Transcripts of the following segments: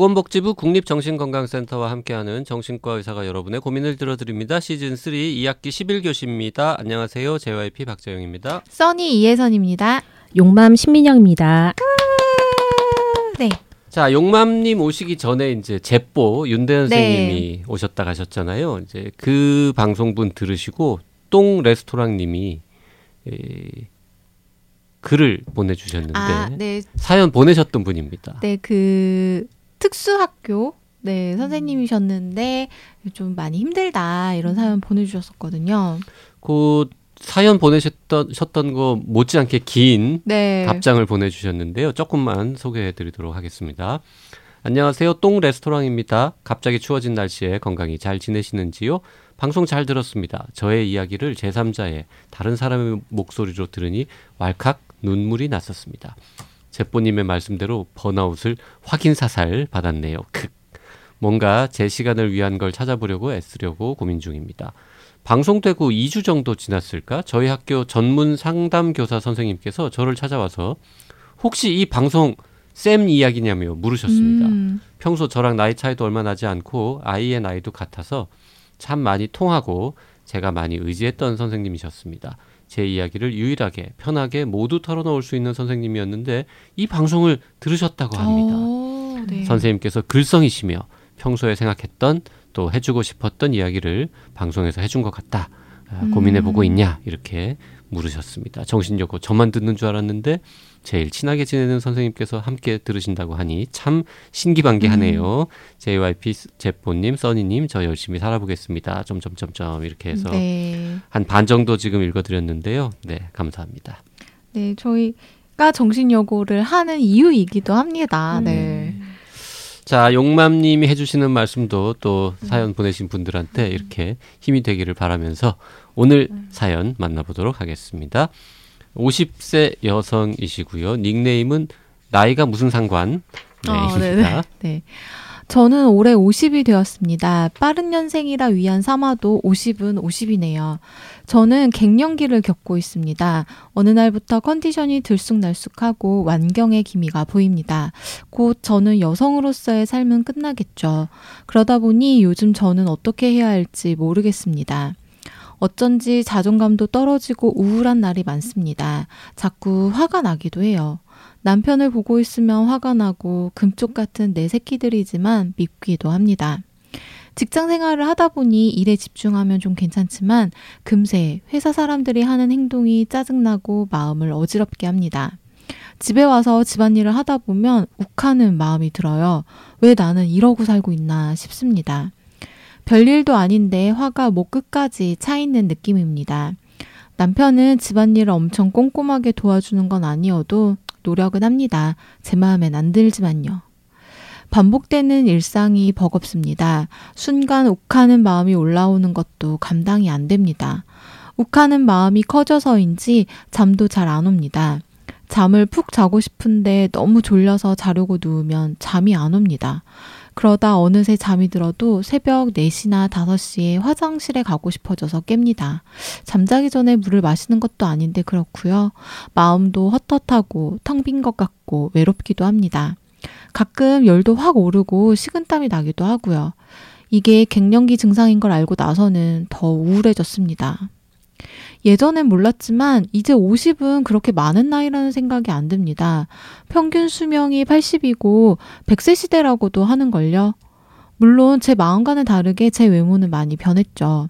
보건복지부 국립정신건강센터와 함께하는 정신과 의사가 여러분의 고민을 들어드립니다. 시즌 3 2학기 11교시입니다. 안녕하세요. JYP 박재영입니다. 써니 이혜선입니다. 용맘 신민영입니다. 네. 자, 용맘님 오시기 전에 이제 제뽀 윤대현 선생님이 오셨다 가셨잖아요. 이제 그 방송분 들으시고 똥 레스토랑님이 에, 글을 보내주셨는데 아, 네. 사연 보내셨던 분입니다. 네, 그 특수학교 네, 선생님이셨는데 좀 많이 힘들다 이런 사연 보내주셨었거든요. 그 사연 보내셨던 셨던 거 못지않게 긴 네. 답장을 보내주셨는데요. 조금만 소개해드리도록 하겠습니다. 안녕하세요. 똥 레스토랑입니다. 갑자기 추워진 날씨에 건강히 잘 지내시는지요? 방송 잘 들었습니다. 저의 이야기를 제3자의 다른 사람의 목소리로 들으니 왈칵 눈물이 났었습니다. 제뽀님의 말씀대로 번아웃을 확인 사살 받았네요. 극. 뭔가 제 시간을 위한 걸 찾아보려고 애쓰려고 고민 중입니다. 방송되고 2주 정도 지났을까? 저희 학교 전문 상담 교사 선생님께서 저를 찾아와서 혹시 이 방송 쌤 이야기냐며 물으셨습니다. 음, 평소 저랑 나이 차이도 얼마 나지 않고 아이의 나이도 같아서 참 많이 통하고 제가 많이 의지했던 선생님이셨습니다. 제 이야기를 유일하게 편하게 모두 털어놓을 수 있는 선생님이었는데 이 방송을 들으셨다고 합니다. 오, 네. 선생님께서 글썽이시며 평소에 생각했던 또 해주고 싶었던 이야기를 방송에서 해준 것 같다. 아, 음. 고민해보고 있냐 이렇게 물으셨습니다. 정신력고 저만 듣는 줄 알았는데 제일 친하게 지내는 선생님께서 함께 들으신다고 하니 참 신기반기하네요. JYP 제뽀님, 써니님 저 열심히 살아보겠습니다. 점점점점 이렇게 해서 네. 한반 정도 지금 읽어드렸는데요. 네 감사합니다. 네, 저희가 정신여고를 하는 이유이기도 합니다. 네. 자, 용맘님이 해주시는 말씀도 또 사연 보내신 분들한테 이렇게 힘이 되기를 바라면서 오늘 사연 만나보도록 하겠습니다. 50세 여성이시고요. 닉네임은 나이가 무슨 상관? 네, 어. 네. 저는 올해 50이 되었습니다. 빠른 년생이라 위안 삼아도 50은 50이네요. 저는 갱년기를 겪고 있습니다. 어느 날부터 컨디션이 들쑥날쑥하고 완경의 기미가 보입니다. 곧 저는 여성으로서의 삶은 끝나겠죠. 그러다 보니 요즘 저는 어떻게 해야 할지 모르겠습니다. 어쩐지 자존감도 떨어지고 우울한 날이 많습니다. 자꾸 화가 나기도 해요. 남편을 보고 있으면 화가 나고 금쪽 같은 내 새끼들이지만 밉기도 합니다. 직장 생활을 하다 보니 일에 집중하면 좀 괜찮지만 금세 회사 사람들이 하는 행동이 짜증나고 마음을 어지럽게 합니다. 집에 와서 집안일을 하다 보면 욱하는 마음이 들어요. 왜 나는 이러고 살고 있나 싶습니다. 별일도 아닌데 화가 목 끝까지 차 있는 느낌입니다. 남편은 집안일을 엄청 꼼꼼하게 도와주는 건 아니어도 노력은 합니다. 제 마음엔 안 들지만요. 반복되는 일상이 버겁습니다. 순간 욱하는 마음이 올라오는 것도 감당이 안 됩니다. 욱하는 마음이 커져서인지 잠도 잘 안 옵니다. 잠을 푹 자고 싶은데 너무 졸려서 자려고 누우면 잠이 안 옵니다. 그러다 어느새 잠이 들어도 새벽 4시나 5시에 화장실에 가고 싶어져서 깹니다. 잠자기 전에 물을 마시는 것도 아닌데 그렇고요. 마음도 헛헛하고 텅 빈 것 같고 외롭기도 합니다. 가끔 열도 확 오르고 식은땀이 나기도 하고요. 이게 갱년기 증상인 걸 알고 나서는 더 우울해졌습니다. 예전엔 몰랐지만 이제 50은 그렇게 많은 나이라는 생각이 안 듭니다. 평균 수명이 80이고 100세 시대라고도 하는걸요. 물론 제 마음과는 다르게 제 외모는 많이 변했죠.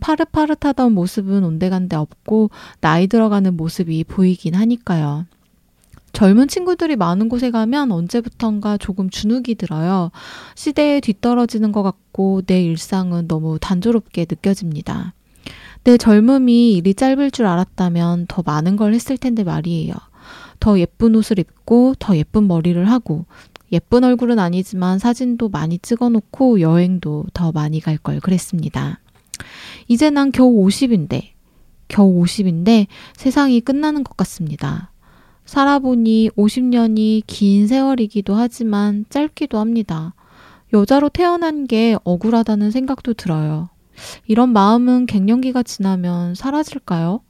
파릇파릇하던 모습은 온데간데 없고 나이 들어가는 모습이 보이긴 하니까요. 젊은 친구들이 많은 곳에 가면 언제부턴가 조금 주눅이 들어요. 시대에 뒤떨어지는 것 같고 내 일상은 너무 단조롭게 느껴집니다. 내 젊음이 일이 짧을 줄 알았다면 더 많은 걸 했을 텐데 말이에요. 더 예쁜 옷을 입고 더 예쁜 머리를 하고 예쁜 얼굴은 아니지만 사진도 많이 찍어 놓고 여행도 더 많이 갈 걸 그랬습니다. 이제 난 겨우 50인데, 겨우 50인데 세상이 끝나는 것 같습니다. 살아보니 50년이 긴 세월이기도 하지만 짧기도 합니다. 여자로 태어난 게 억울하다는 생각도 들어요. 이런 마음은 갱년기가 지나면 사라질까요?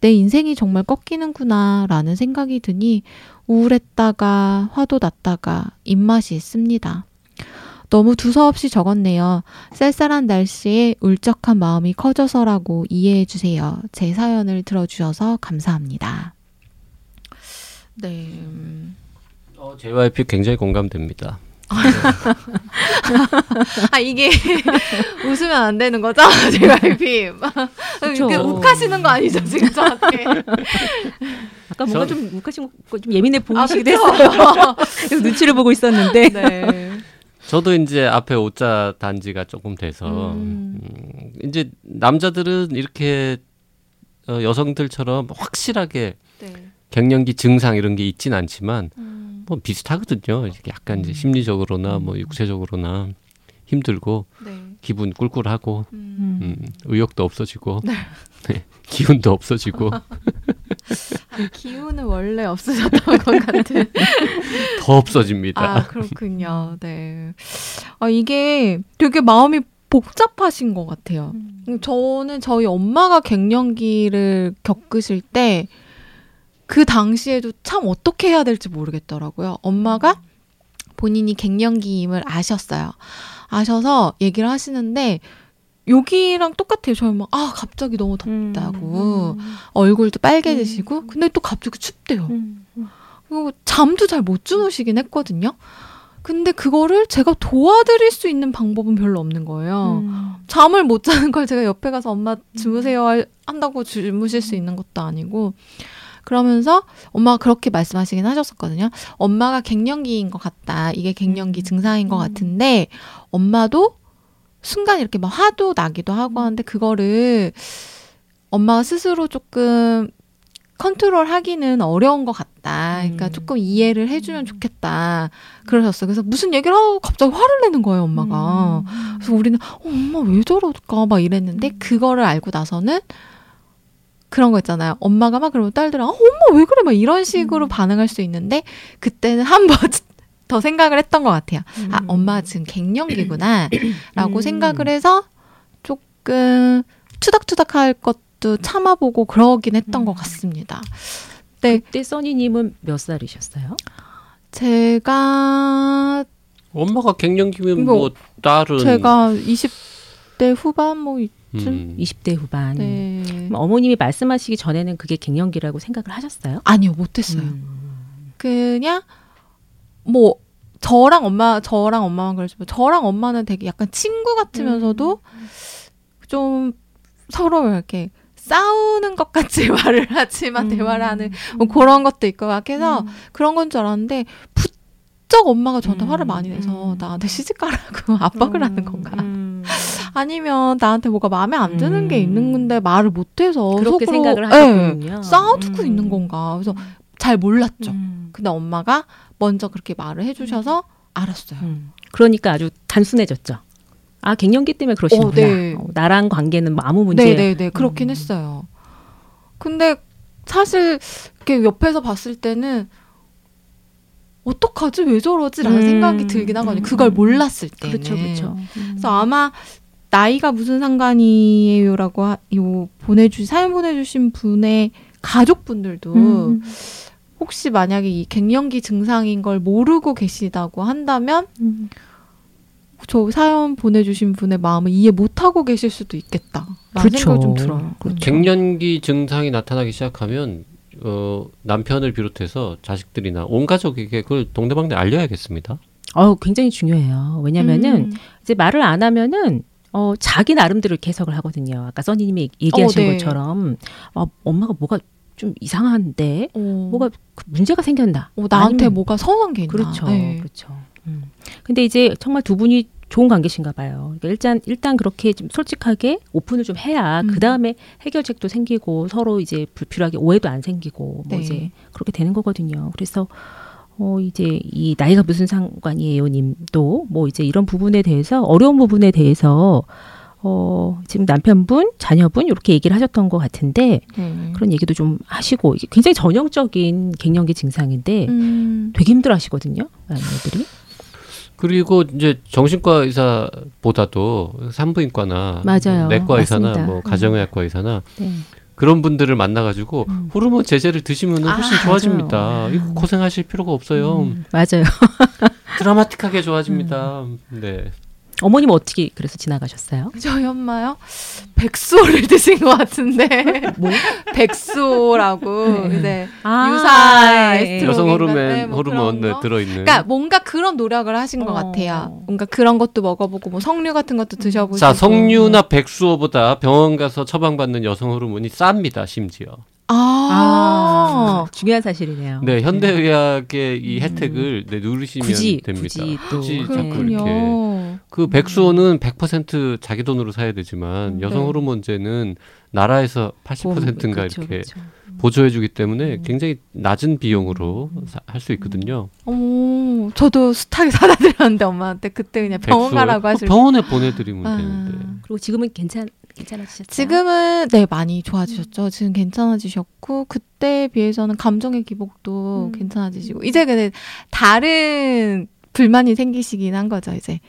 내 인생이 정말 꺾이는구나 라는 생각이 드니 우울했다가 화도 났다가 입맛이 있습니다. 너무 두서없이 적었네요. 쌀쌀한 날씨에 울적한 마음이 커져서라고 이해해 주세요. 제 사연을 들어주셔서 감사합니다. 네. 어, JYP 굉장히 공감됩니다. 아 이게 웃으면 안 되는 거죠? JYP. 욱하시는 거 아니죠 지금 저한테? 아까 뭔가 전- 좀 욱하신 거좀 예민해 아 보이시기도 그쵸? 했어요. 눈치를 보고 있었는데. 네. 저도 이제 앞에 오자 단지가 조금 돼서 음. 음, 이제 남자들은 이렇게 어, 여성들처럼 확실하게 네. 갱년기 증상 이런 게 있진 않지만 음, 뭐 비슷하거든요. 이렇게 약간 이제 심리적으로나 뭐 육체적으로나 힘들고 네. 기분 꿀꿀하고 음. 음, 의욕도 없어지고 네, 기운도 없어지고 기운은 원래 없으셨던 것 같은. 더 없어집니다. 아 그렇군요. 네. 아 이게 되게 마음이 복잡하신 것 같아요. 음, 저는 저희 엄마가 갱년기를 겪으실 때 그 당시에도 참 어떻게 해야 될지 모르겠더라고요. 엄마가 본인이 갱년기임을 아셨어요. 아셔서 얘기를 하시는데 여기랑 똑같아요. 저희 막, 아, 갑자기 너무 덥다고. 얼굴도 빨개지시고. 근데 또 갑자기 춥대요. 음. 그리고 잠도 잘 못 주무시긴 했거든요. 근데 그거를 제가 도와드릴 수 있는 방법은 별로 없는 거예요. 음. 잠을 못 자는 걸 제가 옆에 가서 엄마 주무세요 할- 한다고 주무실 수 있는 것도 아니고 그러면서 엄마가 그렇게 말씀하시긴 하셨었거든요. 엄마가 갱년기인 것 같다. 이게 갱년기 음. 증상인 것 음. 같은데 엄마도 순간 이렇게 막 화도 나기도 하고 하는데 그거를 엄마가 스스로 조금 컨트롤 하기는 어려운 것 같다. 그러니까 음. 조금 이해를 해주면 좋겠다. 그러셨어요. 그래서 무슨 얘기를 하고 갑자기 화를 내는 거예요, 엄마가. 음. 그래서 우리는 어, 엄마 왜 저럴까 막 이랬는데 그거를 알고 나서는 그런 거 있잖아요. 엄마가 막 그러면 딸들은 어, 엄마 왜 그래 막 이런 식으로 음. 반응할 수 있는데 그때는 한 번 더 생각을 했던 것 같아요. 아 음. 엄마 지금 갱년기구나라고 음. 생각을 해서 조금 투닥투닥할 것도 참아보고 그러긴 했던 음. 것 같습니다. 네, 그때 써니님은 몇 살이셨어요? 제가 엄마가 갱년기면 뭐, 뭐 딸은 제가 20대 후반 뭐 음, 20대 후반. 네. 어머님이 말씀하시기 전에는 그게 갱년기라고 생각을 하셨어요? 아니요 못했어요. 음. 그냥 뭐 저랑 엄마 저랑 엄마만 그러지만 저랑 엄마는 되게 약간 친구 같으면서도 좀 서로 이렇게 싸우는 것 같이 말을 하지만 대화를 하는 뭐 그런 것도 있고 막 해서 그런 건 줄 알았는데 부쩍 엄마가 저한테 음. 화를 많이 내서 음. 나한테 시집 가라고 압박을 하는 건가 음. 아니면 나한테 뭐가 마음에 안 드는 게 음. 있는 건데 말을 못해서 그렇게 속으로 생각을 예, 하셨군요. 쌓아두고 음. 있는 건가 그래서 잘 몰랐죠 음. 근데 엄마가 먼저 그렇게 말을 해주셔서 알았어요. 음. 그러니까 아주 단순해졌죠. 아 갱년기 때문에 그러시는구나. 어, 네. 어, 나랑 관계는 뭐 아무 문제. 네네네 그렇긴 음. 했어요. 근데 사실 이렇게 옆에서 봤을 때는 어떡하지 왜 저러지라는 음. 생각이 들긴 하거든요. 그걸 음. 몰랐을 때는. 그렇죠, 그렇죠. 그래서 아마 나이가 무슨 상관이에요라고 하- 요 보내주 사연 보내주신 분의 가족분들도 음. 혹시 만약에 이 갱년기 증상인 걸 모르고 계시다고 한다면 음. 저 사연 보내주신 분의 마음을 이해 못하고 계실 수도 있겠다 라는 그렇죠. 생각이 좀 들어요. 그렇죠. 갱년기 증상이 나타나기 시작하면 어, 남편을 비롯해서 자식들이나 온 가족에게 그걸 동네방네 알려야겠습니다. 어, 굉장히 중요해요. 왜냐면은 음. 이제 말을 안 하면은 어, 자기 나름대로 개석을 하거든요. 아까 써니님이 얘기하신 어, 네. 것처럼 어, 엄마가 뭐가 좀 이상한데 어, 뭐가 그 문제가 생겼나? 어, 나한테 아니면- 뭐가 서운한 게 있나? 그렇죠, 네. 그렇죠. 음. 근데 이제 정말 두 분이 좋은 관계신가 봐요. 그러니까 일단 일단 그렇게 좀 솔직하게 오픈을 좀 해야 음. 그 다음에 해결책도 생기고 서로 이제 불필요하게 오해도 안 생기고 뭐 네. 이제 그렇게 되는 거거든요. 그래서 어 이제 이 나이가 무슨 상관이에요 님도 뭐 이제 이런 부분에 대해서 어려운 부분에 대해서 어 지금 남편분, 자녀분 이렇게 얘기를 하셨던 것 같은데 네. 그런 얘기도 좀 하시고 이게 굉장히 전형적인 갱년기 증상인데 음. 되게 힘들어하시거든요, 아이들이. 그리고 이제 정신과 의사보다도 산부인과나 맞아요. 내과 의사나 맞습니다. 뭐 가정의학과 의사나 네. 그런 분들을 만나가지고 음. 호르몬 제제를 드시면 훨씬 아, 좋아집니다. 이거 고생하실 필요가 없어요. 음, 맞아요. 드라마틱하게 좋아집니다. 네. 어머님 어떻게 그래서 지나가셨어요? 저희 엄마요? 백수를 드신 것 같은데. 뭐? 백수라고 네. 이제 아, 유사 예. 에스트로겐 여성 호르몬 같은 뭐 호르몬 거. 들어있는. 그러니까 뭔가 그런 노력을 하신 것 어. 같아요. 뭔가 그런 것도 먹어보고 뭐 석류 같은 것도 드셔보시고. 자 석류나 백수어보다 병원 가서 처방받는 여성 호르몬이 쌉니다 심지어. 아. 아, 중요한 사실이네요. 네 현대의학의 이 음. 혜택을 네, 누르시면 굳이 됩니다. 굳이 또 굳이 네. 자꾸 이렇게 그렇군요. 그 백수호는 100% 자기 돈으로 사야 되지만 음, 여성 네. 호르몬제는 나라에서 보- 80%인가 그렇죠, 이렇게 그렇죠. 보조해주기 때문에 음. 굉장히 낮은 비용으로 할 수 있거든요. 어머, 저도 숱하게 사다 드렸는데 엄마한테 그때 그냥 병원 가라고 하실. 병원에 보내드리면 아. 되는데. 그리고 지금은 괜찮 괜찮아지셨어요? 지금은 네 많이 좋아지셨죠. 지금 괜찮아지셨고 그때에 비해서는 감정의 기복도 음. 괜찮아지시고 이제 근데 다른 불만이 생기시긴 한 거죠. 이제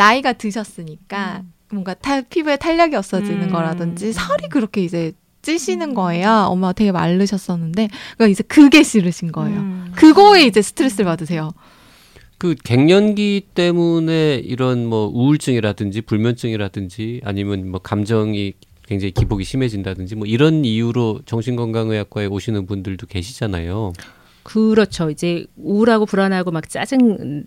나이가 드셨으니까 뭔가 탈, 피부에 탄력이 없어지는 음. 거라든지 살이 그렇게 이제 찌시는 거예요. 엄마가 되게 마르셨었는데 그러니까 이제 그게 싫으신 거예요. 음. 그거에 이제 스트레스를 받으세요. 그 갱년기 때문에 이런 뭐 우울증이라든지 불면증이라든지 아니면 뭐 감정이 굉장히 기복이 심해진다든지 뭐 이런 이유로 정신건강의학과에 오시는 분들도 계시잖아요. 그렇죠. 이제 우울하고 불안하고 막 짜증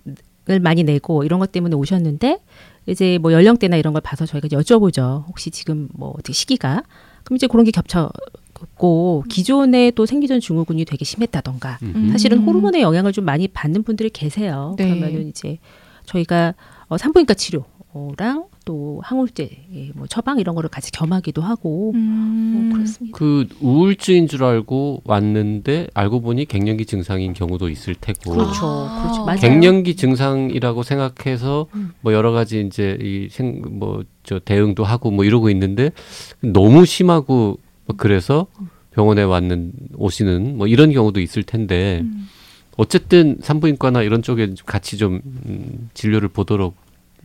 을 많이 내고 이런 것 때문에 오셨는데 이제 뭐 연령대나 이런 걸 봐서 저희가 여쭤보죠. 혹시 지금 뭐 어떻게 시기가 그럼 이제 그런 게 겹쳤고 기존에 또 생기전 증후군이 되게 심했다던가 음. 사실은 음. 호르몬의 영향을 좀 많이 받는 분들이 계세요. 네. 그러면은 이제 저희가 어, 산부인과 치료 랑 또 항우울제 예, 뭐 처방 이런 거를 같이 겸하기도 하고 음. 뭐 그렇습니다. 그 우울증인 줄 알고 왔는데 알고 보니 갱년기 증상인 경우도 있을 테고. 그렇죠. 아. 그렇죠. 맞아요. 갱년기 증상이라고 생각해서 음. 뭐 여러 가지 이제 이생뭐 저 대응도 하고 뭐 이러고 있는데 너무 심하고 뭐 그래서 병원에 왔는 오시는 뭐 이런 경우도 있을 텐데 음. 어쨌든 산부인과나 이런 쪽에 같이 좀 음, 진료를 보도록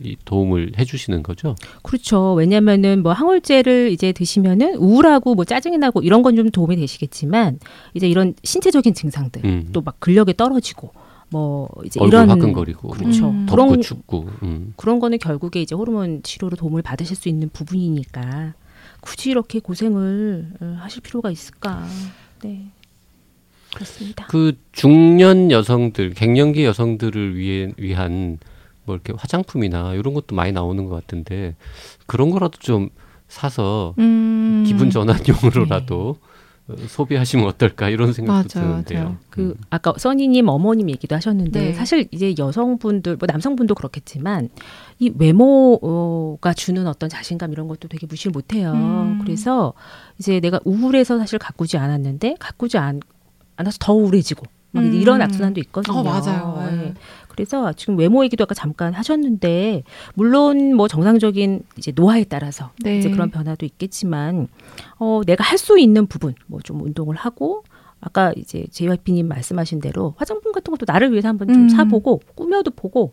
이 도움을 해주시는 거죠. 그렇죠. 왜냐면은 뭐 항울제를 이제 드시면은 우울하고 뭐 짜증이 나고 이런 건 좀 도움이 되시겠지만 이제 이런 신체적인 증상들 음. 또막 근력이 떨어지고 뭐 이제 얼굴 이런 화끈거리고 그렇죠. 음. 그런 덥고 춥고. 음. 그런 거는 결국에 이제 호르몬 치료로 도움을 받으실 수 있는 부분이니까 굳이 이렇게 고생을 어, 하실 필요가 있을까? 네. 그렇습니다. 그 중년 여성들, 갱년기 여성들을 위해 위한 뭐 이렇게 화장품이나 이런 것도 많이 나오는 것 같은데 그런 거라도 좀 사서 음. 기분 전환용으로라도 어, 소비하시면 어떨까 이런 생각도 맞아요, 드는데요. 맞아요. 그 아까 써니님 어머님 얘기도 하셨는데 네. 사실 이제 여성분들 뭐 남성분도 그렇겠지만 이 외모가 주는 어떤 자신감 이런 것도 되게 무시를 못해요. 음. 그래서 이제 내가 우울해서 사실 가꾸지 않았는데 가꾸지 않, 않아서 더 우울해지고 막 음. 이런 악순환도 있거든요. 어, 맞아요. 네. 예. 그래서 지금 외모 얘기도 아까 잠깐 하셨는데 물론 뭐 정상적인 이제 노화에 따라서 네. 이제 그런 변화도 있겠지만 어 내가 할 수 있는 부분 뭐 좀 운동을 하고 아까 이제 JYP님 말씀하신 대로 화장품 같은 것도 나를 위해서 한번 좀 음. 사보고 꾸며도 보고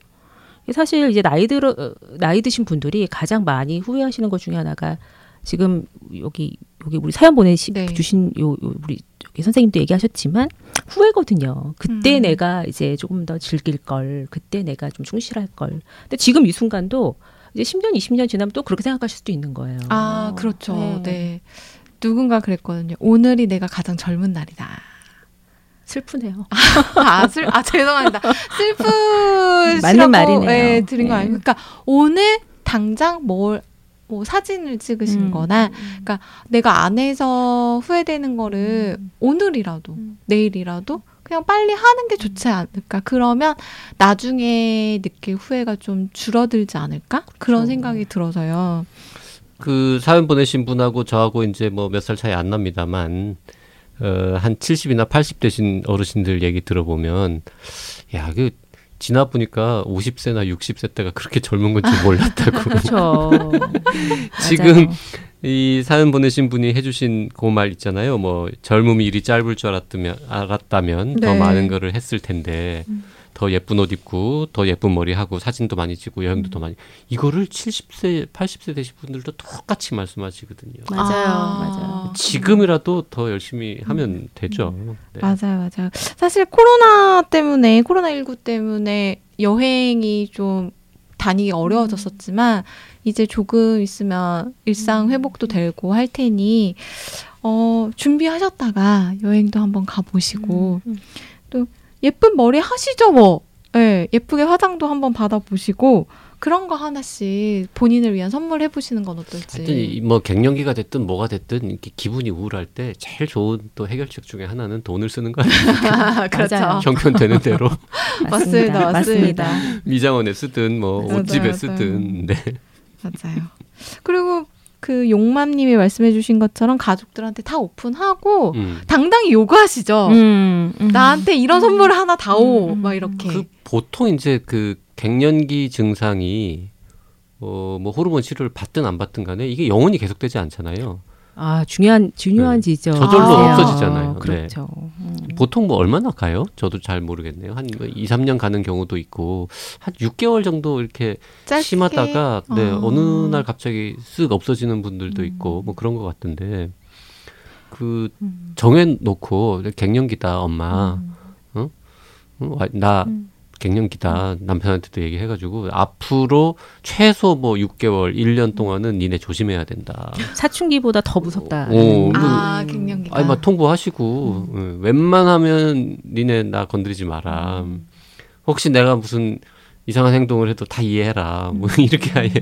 사실 이제 나이 들어 어, 나이 드신 분들이 가장 많이 후회하시는 것 중에 하나가 지금 여기 여기 우리 사연 보내시 네. 주신 요, 요 우리 저기 선생님도 얘기하셨지만 후회거든요. 그때 음. 내가 이제 조금 더 즐길 걸, 그때 내가 좀 충실할 걸. 근데 지금 이 순간도 이제 10년, 20년 지나면 또 그렇게 생각하실 수도 있는 거예요. 아, 그렇죠. 네. 누군가 그랬거든요. 오늘이 내가 가장 젊은 날이다. 슬프네요. 아, 슬, 아 죄송합니다. 슬프시라고 맞는 말이네요. 예, 드린 거 네. 아니고, 그러니까 오늘 당장 뭘, 뭐 사진을 찍으신거나, 음. 내가 안에서 후회되는 거를 음. 오늘이라도, 음. 내일이라도 그냥 빨리 하는 게 좋지 않을까? 그러면 나중에 느낄 후회가 좀 줄어들지 않을까? 그런 그렇죠. 생각이 들어서요. 그 사연 보내신 분하고 저하고 이제 뭐 몇 살 차이 안 납니다만 어, 한 70이나 80 되신 어르신들 얘기 들어보면 야, 그 지나 보니까 50세나 60세 때가 그렇게 젊은 건지 몰랐다고. 그렇죠. 지금. 이 사연 보내신 분이 해주신 그 말 있잖아요. 뭐 젊음이 이리 짧을 줄 알았다면 알았다면 더 네. 많은 거를 했을 텐데 더 예쁜 옷 입고 더 예쁜 머리 하고 사진도 많이 찍고 여행도 더 많이 이거를 70세 80세 되신 분들도 똑같이 말씀하시거든요. 맞아요, 아. 맞아요. 지금이라도 더 열심히 하면 되죠. 네. 맞아요, 맞아요. 사실 코로나 때문에 코로나 19 때문에 여행이 좀 다니기 어려워졌었지만 이제 조금 있으면 일상 회복도 되고 할 테니 어, 준비하셨다가 여행도 한번 가보시고 음. 또 예쁜 머리 하시죠 뭐. 예, 예쁘게 화장도 한번 받아보시고 그런 거 하나씩 본인을 위한 선물 해 보시는 건 어떨지. 하여튼 이뭐 갱년기가 됐든 뭐가 됐든 이렇게 기분이 우울할 때 제일 좋은 또 해결책 중에 하나는 돈을 쓰는 거 아니에요? 그렇죠. 맞아요. 형편되는 대로 맞습니다, 맞습니다. 미장원에 쓰든 뭐 맞아요, 옷집에 맞아요. 쓰든 네. 맞아요. 그리고 그 용맘님이 말씀해주신 것처럼 가족들한테 다 오픈하고 음. 당당히 요구하시죠. 음, 음. 나한테 이런 선물을 하나 다오. 음, 막 음. 이렇게. 그 보통 이제 그 갱년기 증상이 어 뭐 호르몬 치료를 받든 안 받든 간에 이게 영원히 계속되지 않잖아요. 아 중요한 중요한 네. 지죠. 저절로 아, 없어지잖아요. 네. 그렇죠. 음. 보통 뭐 얼마나 가요? 저도 잘 모르겠네요. 한뭐 2, 3년 가는 경우도 있고 한 6개월 정도 이렇게 짧게. 심하다가 네, 아. 어느 날 갑자기 쓱 없어지는 분들도 있고 뭐 그런 것 같은데 그 음. 정해 놓고 갱년기다 엄마 음. 어? 와, 나 음. 갱년기다 남편한테도 얘기해가지고 앞으로 최소 뭐 6개월 1년 동안은 니네 조심해야 된다. 사춘기보다 더 무섭다. 오, 아, 음. 갱년기가. 아니 막 통보하시고 응, 웬만하면 니네 나 건드리지 마라. 혹시 내가 무슨 이상한 행동을 해도 다 이해해라. 뭐 이렇게 아예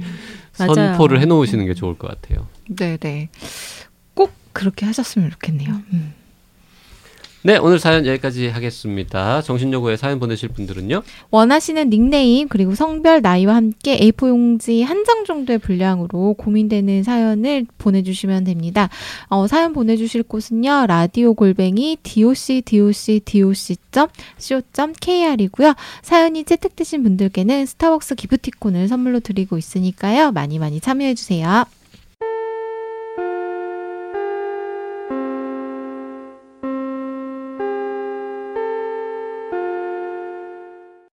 맞아요. 선포를 해놓으시는 게 좋을 것 같아요. 네네. 꼭 그렇게 하셨으면 좋겠네요. 음. 네 오늘 사연 여기까지 하겠습니다. 정신요구에 사연 보내실 분들은요. 원하시는 닉네임 그리고 성별 나이와 함께 A4 용지 한 장 정도의 분량으로 고민되는 사연을 보내주시면 됩니다. 어, 사연 보내주실 곳은요 라디오 골뱅이 doc doc doc co kr이고요. 사연이 채택되신 분들께는 스타벅스 기프티콘을 선물로 드리고 있으니까요 많이 많이 참여해 주세요.